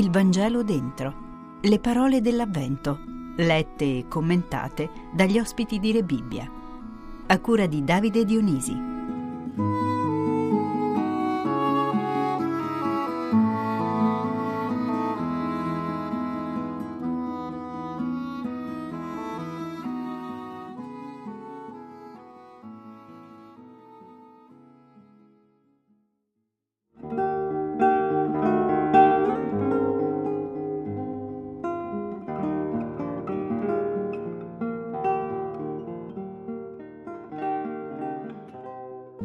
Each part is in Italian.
Il Vangelo dentro. Le parole dell'Avvento, lette e commentate dagli ospiti di Re Bibbia. A cura di Davide Dionisi.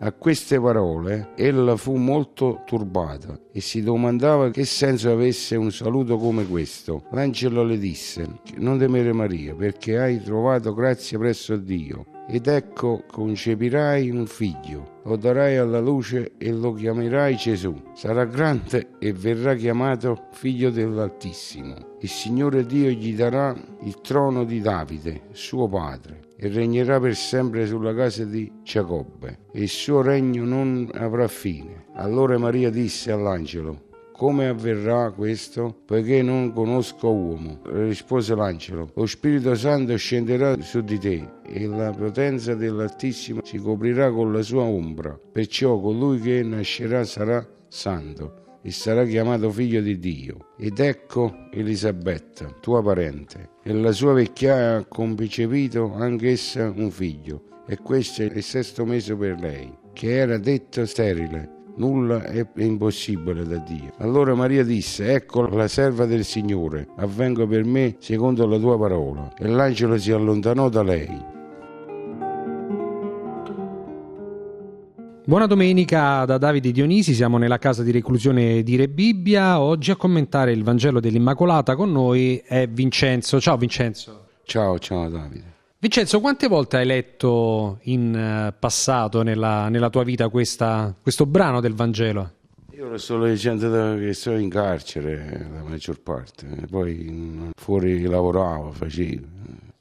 A queste parole ella fu molto turbata e si domandava che senso avesse un saluto come questo. L'angelo le disse, non temere Maria, perché hai trovato grazia presso Dio. Ed ecco concepirai un figlio, lo darai alla luce e lo chiamerai Gesù. Sarà grande e verrà chiamato figlio dell'Altissimo. Il Signore Dio gli darà il trono di Davide, suo padre e regnerà per sempre sulla casa di Giacobbe e il suo regno non avrà fine. Allora Maria disse all'angelo, come avverrà questo? Poiché non conosco uomo. Rispose l'angelo, lo Spirito Santo scenderà su di te e la potenza dell'Altissimo si coprirà con la sua ombra. Perciò colui che nascerà sarà santo e sarà chiamato figlio di Dio. Ed ecco Elisabetta, tua parente, e la sua vecchiaia ha concepito anch'essa un figlio, e questo è il sesto mese per lei, che era detto sterile. Nulla è impossibile da Dio. Allora Maria disse, ecco la serva del Signore, avvenga per me secondo la tua parola. E l'angelo si allontanò da lei. Buona domenica da Davide Dionisi, siamo nella casa di reclusione di Re Bibbia. Oggi a commentare il Vangelo dell'Immacolata con noi è Vincenzo. Ciao Vincenzo. Ciao, ciao Davide. Vincenzo, quante volte hai letto in eh, passato nella, nella tua vita questa, questo brano del Vangelo? Io lo sto leggendo da che sono in carcere la maggior parte, poi fuori lavoravo, facevo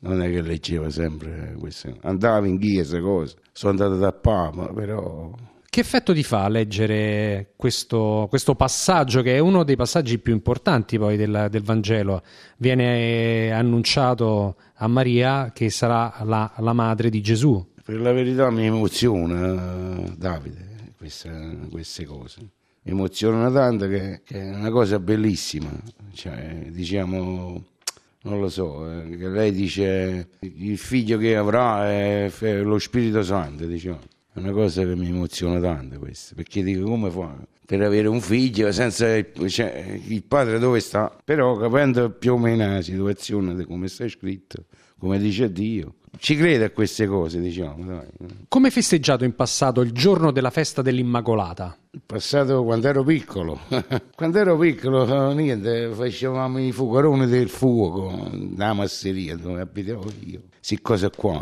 non è che leggeva sempre queste, andava in chiesa, cose, sono andato da Papa, però... Che effetto ti fa leggere questo, questo, passaggio, che è uno dei passaggi più importanti poi del, del Vangelo? Viene annunciato a Maria che sarà la, la, madre di Gesù. Per la verità mi emoziona, Davide, queste, queste cose. Mi emozionano tanto che, che, è una cosa bellissima. Cioè, diciamo, non lo so, eh, lei dice il figlio che avrà è lo Spirito Santo, diciamo. È una cosa che mi emoziona tanto questa, perché dico come fa per avere un figlio senza il, cioè, il padre dove sta, però capendo più o meno la situazione di come sta scritto, come dice Dio, ci crede a queste cose, diciamo. Come festeggiato in passato il giorno della festa dell'Immacolata? In passato quando ero piccolo, quando ero piccolo niente, facevamo i fuocheroni del fuoco, da masseria dove abitavo io, si cose qua,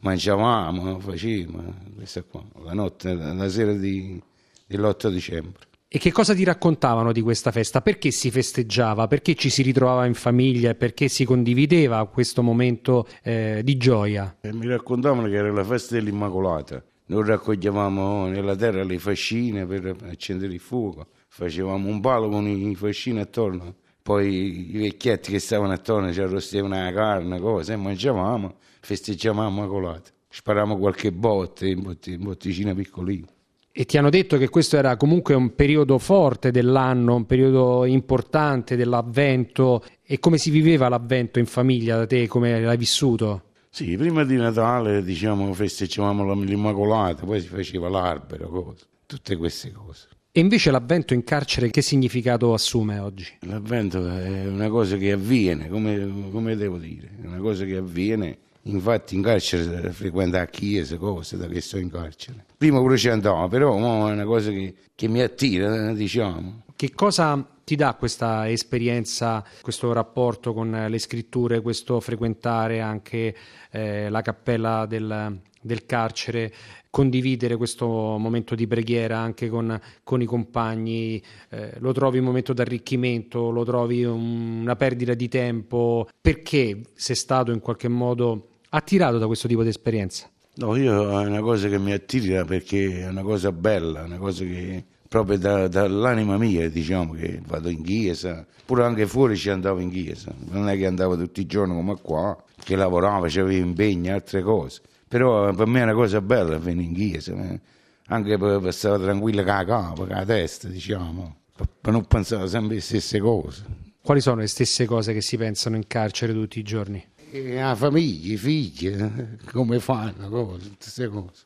mangiavamo, facevamo, questa qua, la notte, la sera di, dell'8 dicembre. E che cosa ti raccontavano di questa festa? Perché si festeggiava? Perché ci si ritrovava in famiglia? Perché si condivideva questo momento eh, di gioia? E mi raccontavano che era la festa dell'Immacolata. Noi raccoglievamo nella terra le fascine per accendere il fuoco, facevamo un palo con i fascini attorno, poi i vecchietti che stavano attorno ci arrostivano la carne, cose, e mangiavamo, festeggiavamo Immacolata. Sparavamo qualche botte in, botticina piccolina. E ti hanno detto che questo era comunque un periodo forte dell'anno, un periodo importante dell'avvento e come si viveva l'avvento in famiglia da te, come l'hai vissuto? Sì, prima di Natale diciamo festeggiavamo l'Immacolata, poi si faceva l'albero, cose, tutte queste cose. E invece l'avvento in carcere che significato assume oggi? L'avvento è una cosa che avviene, come, come devo dire, è una cosa che avviene Infatti in carcere frequenta a chiesa, cose da che sto in carcere. Prima pure ci andavo, però è una cosa che, che mi attira, diciamo. Che cosa ti dà questa esperienza, questo rapporto con le scritture, questo frequentare anche eh, la cappella del, del carcere, condividere questo momento di preghiera anche con, con i compagni, eh, lo trovi un momento d'arricchimento, lo trovi un, una perdita di tempo, perché sei stato in qualche modo attirato da questo tipo di esperienza? No, io è una cosa che mi attira perché è una cosa bella, una cosa che proprio da, dall'anima mia, diciamo che vado in chiesa, pure anche fuori ci andavo in chiesa, non è che andavo tutti i giorni come qua, che lavoravo, avevo impegni, altre cose, però per me è una cosa bella venire in chiesa, eh. anche per, stare tranquilla con la capo, con la testa, diciamo, per, non pensare sempre le stesse cose. Quali sono le stesse cose che si pensano in carcere tutti i giorni? E la famiglia, i figli, eh, come fanno, cose, tutte queste cose.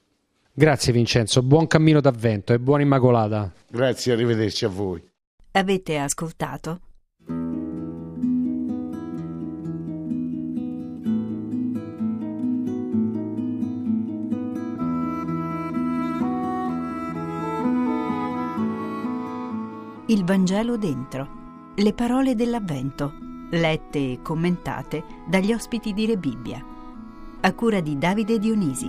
Grazie Vincenzo, buon cammino d'avvento e buona Immacolata. Grazie, arrivederci a voi. Avete ascoltato? Il Vangelo dentro. Le parole dell'Avvento, lette e commentate dagli ospiti di Re Bibbia. A cura di Davide Dionisi.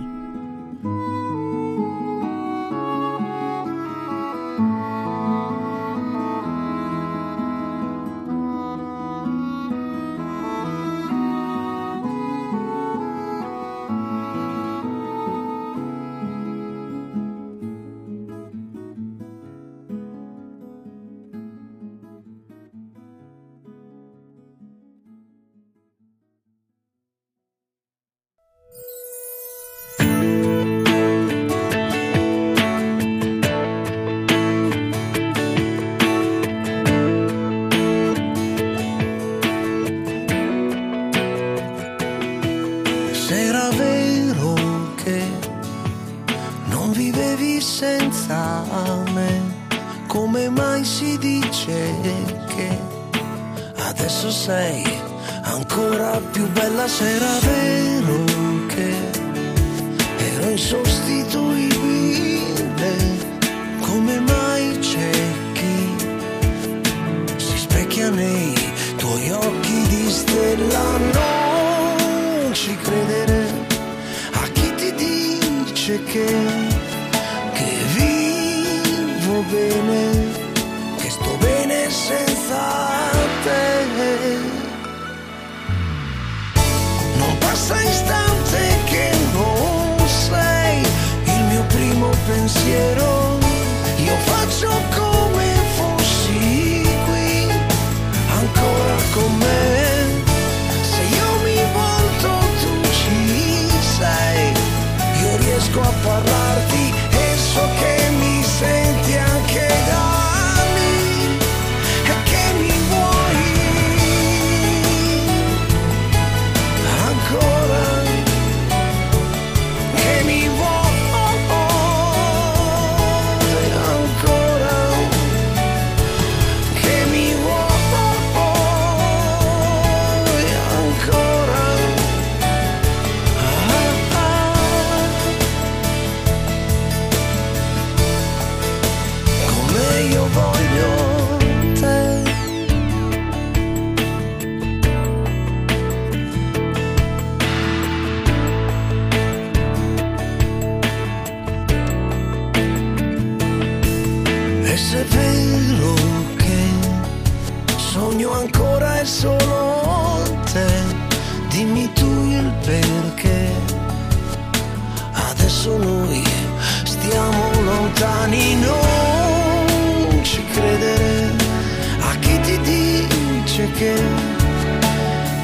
Che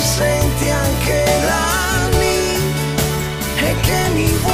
senti anche l'anni e che mi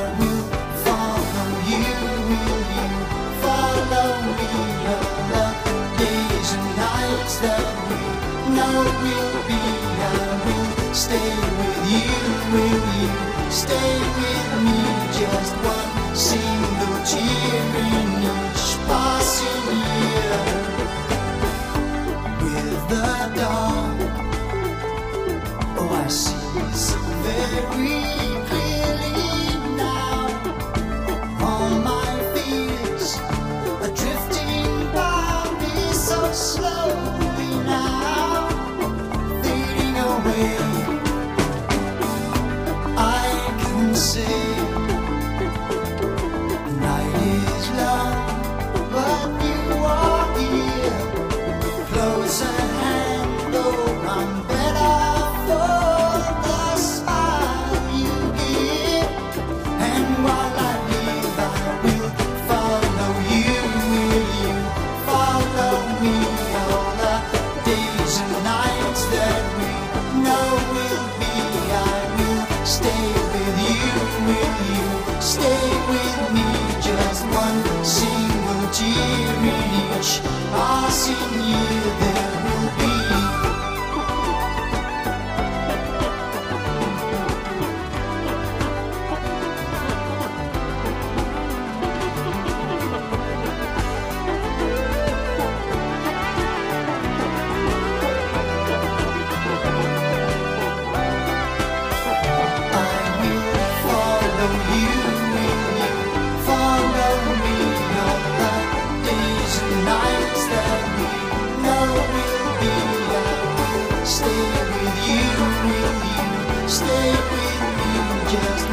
stay with me.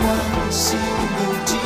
quando se mudou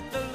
with the